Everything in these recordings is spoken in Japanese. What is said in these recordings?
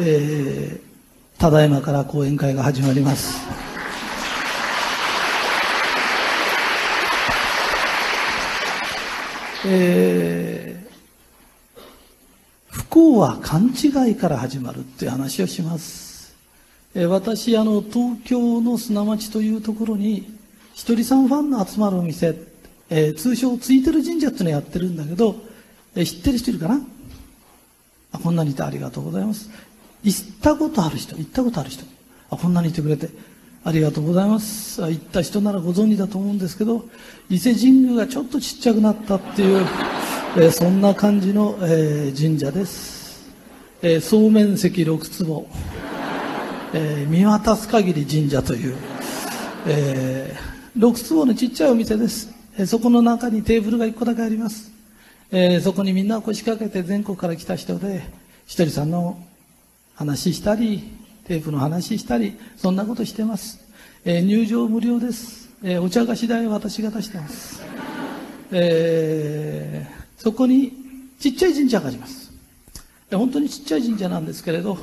えー、ただいまから講演会が始まります。えー不幸は勘違いから始まるっていう話をします。えー私、あの、東京の砂町というところに、ひとりさんファンの集まるお店、えー通称ついてる神社っていうのをやってるんだけど、えー知ってる人いるかな？あ、こんなにいてありがとうございます。行ったことある人、行ったことある人。あ、こんなにいてくれてありがとうございます。あ行った人ならご存知だと思うんですけど、伊勢神宮がちょっとちっちゃくなったっていう、えーそんな感じの、えー神社です。えー総面積6坪、えー見渡す限り神社という、えー6坪のちっちゃいお店です。えーそこの中にテーブルが1個だけあります。えーそこにみんな腰掛けて全国から来た人で、ひとりさんの話したり、テープの話したり、そんなことしてます。えー入場無料です。えーお茶菓子代は私が出してます。えーそこにちっちゃい神社があります。え本当にちっちゃい神社なんですけれど、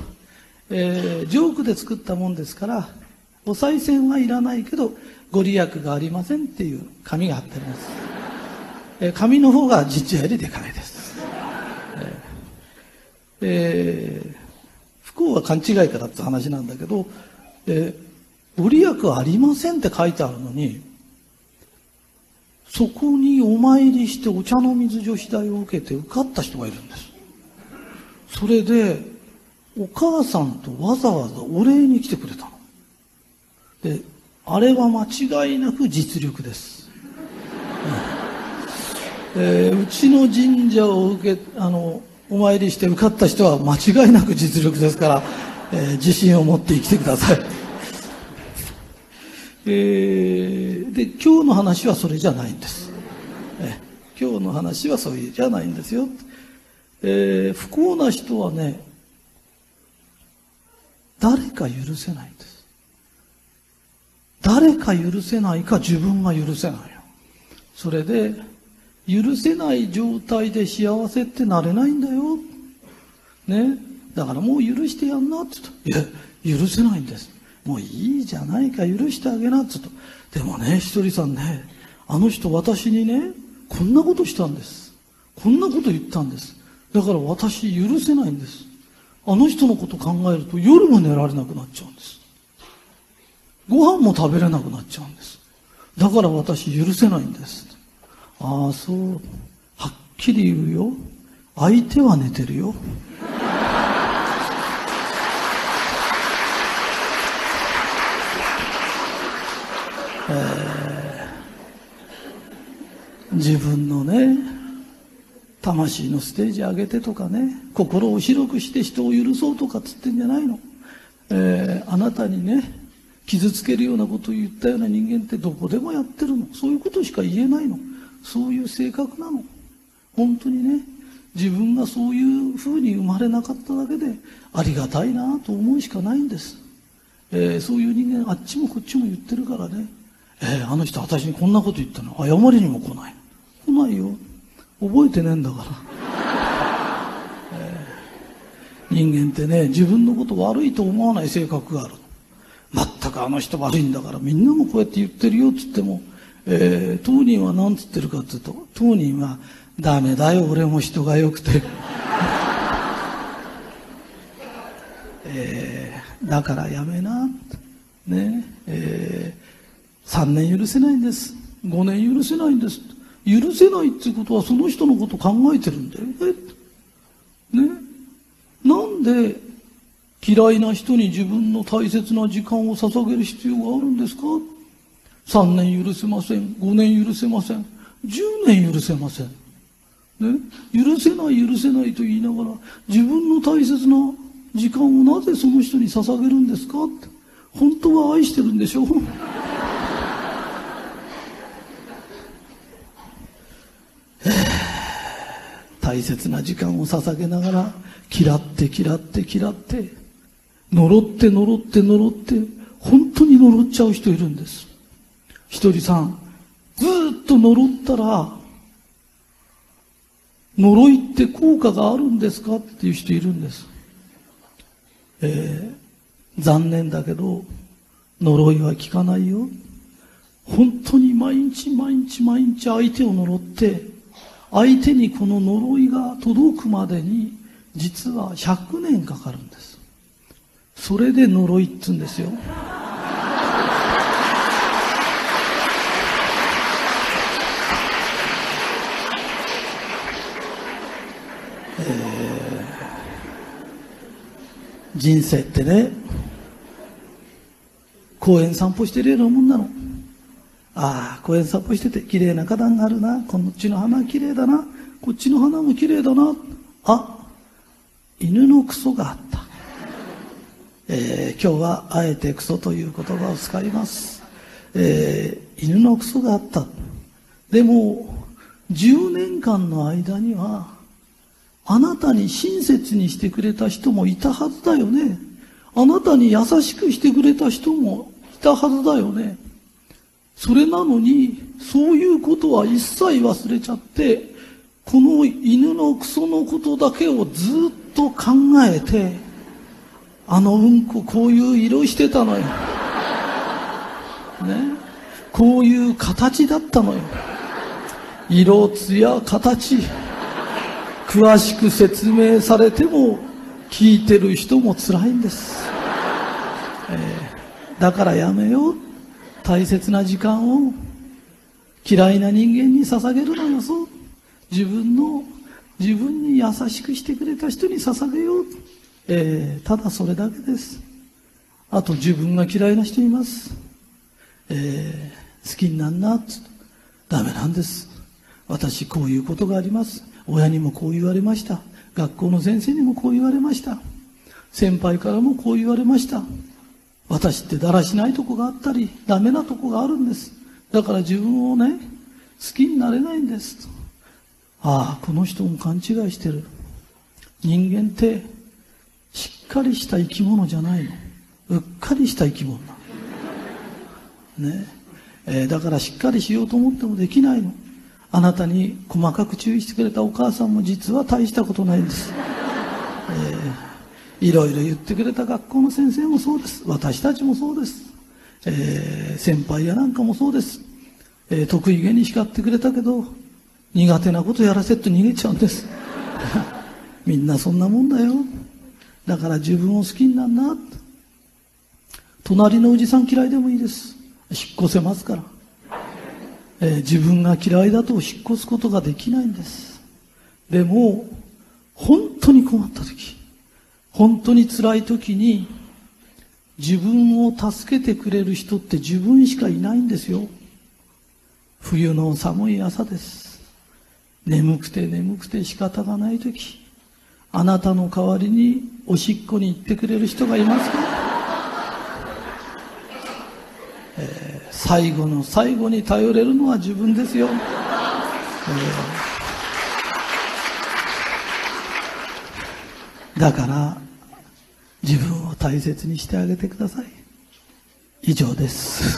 えージョークで作ったもんですから、お賽銭はいらないけど、ご利益がありませんっていう紙が貼ってあります。えー紙の方が神社よりでかいです。えー不幸は勘違いからって話なんだけど、えご利益はありませんって書いてあるのに、そこにお参りしてお茶の水女子大を受けて受かった人がいるんです。それで、お母さんとわざわざお礼に来てくれたの。で、あれは間違いなく実力です。えーうちの神社を受け、あの、お参りして受かった人は間違いなく実力ですから、えー自信を持って生きてください。えーで、今日の話はそれじゃないんです。え今日の話はそういうじゃないんですよ。えー不幸な人はね、誰か許せないんです。誰か許せないか自分が許せないよ。それで、許せない状態で幸せってなれないんだよ。ね。だからもう許してやんなって言った。いや、許せないんです。もういいじゃないか、許してあげなって言った。でもね、ひとりさんね、あの人私にね、こんなことしたんです。こんなこと言ったんです。だから私許せないんです。あの人のこと考えると夜も寝られなくなっちゃうんです。ご飯も食べれなくなっちゃうんです。だから私許せないんです。ああ、そう。はっきり言うよ。相手は寝てるよ。自分のね、魂のステージ上げてとかね、心を広くして人を許そうとかっつってんじゃないの。えーあなたにね、傷つけるようなことを言ったような人間ってどこでもやってるの。そういうことしか言えないの。そういう性格なの。本当にね、自分がそういう風に生まれなかっただけでありがたいなと思うしかないんです。えーそういう人間あっちもこっちも言ってるからね、えーあの人私にこんなこと言ったの。謝りにも来ない。来ないよ。覚えてねえんだから、え人間ってね自分のこと悪いと思わない性格がある。全くあの人悪いんだからみんなもこうやって言ってるよっつっても、えー当人は何つってるかっていうと当人はダメだよ俺も人が良くて。えーだからやめな、ね。えー、3年許せないんです。5年許せないんです。許せないっていうことはその人のこと考えてるんだよ。え？ね？なんで嫌いな人に自分の大切な時間を捧げる必要があるんですか？3年許せません。5年許せません。10年許せません。ね、許せない許せないと言いながら自分の大切な時間をなぜその人に捧げるんですかって。本当は愛してるんでしょ 大切な時間を捧げながら嫌って嫌って嫌って呪って呪って呪って本当に呪っちゃう人いるんです。ひとりさんずっと呪ったら呪いって効果があるんですか？っていう人いるんです。えー、残念だけど呪いは効かないよ。本当に毎日毎日毎日相手を呪って相手にこの呪いが届くまでに実は100年かかるんです。それで呪いっつうんですよ。人生ってね公園散歩してるようなもんなの。ああ公園散歩してて綺麗な花壇があるな。こっちの花綺麗だな。こっちの花も綺麗だな。あ犬のクソがあった、えー、今日はあえてクソという言葉を使います、えー、犬のクソがあった。でも10年間の間にはあなたに親切にしてくれた人もいたはずだよね。あなたに優しくしてくれた人もいたはずだよね。それなのに、そういうことは一切忘れちゃって、この犬のクソのことだけをずっと考えて、あのうんここういう色してたのよ。ね。こういう形だったのよ。色、艶、形。詳しく説明されても聞いてる人も辛いんです、えー、だからやめよう。大切な時間を嫌いな人間に捧げるのよそう。自分の自分に優しくしてくれた人に捧げよう、えー、ただそれだけです。あと自分が嫌いな人います、えー、好きになんなっつダメなんです。私こういうことがあります。親にもこう言われました。学校の先生にもこう言われました。先輩からもこう言われました。私ってだらしないとこがあったりダメなとこがあるんです。だから自分をね好きになれないんです。ああこの人も勘違いしてる。人間ってしっかりした生き物じゃないの。うっかりした生き物。なね。えー、だからしっかりしようと思ってもできないの。あなたに細かく注意してくれたお母さんも実は大したことないんです、えー、いろいろ言ってくれた学校の先生もそうです。私たちもそうです、えー、先輩やなんかもそうです、えー、得意げに叱ってくれたけど苦手なことやらせって逃げちゃうんです。みんなそんなもんだよ。だから自分を好きになんな。隣のおじさん嫌いでもいいです。引っ越せますから。えー、自分が嫌いだと引っ越すことができないんです。でも本当に困った時本当に辛い時に自分を助けてくれる人って自分しかいないんですよ。冬の寒い朝です。眠くて眠くて仕方がない時あなたの代わりにおしっこに行ってくれる人がいますか？最後の最後に頼れるのは自分ですよ、えー、だから自分を大切にしてあげてください。以上です。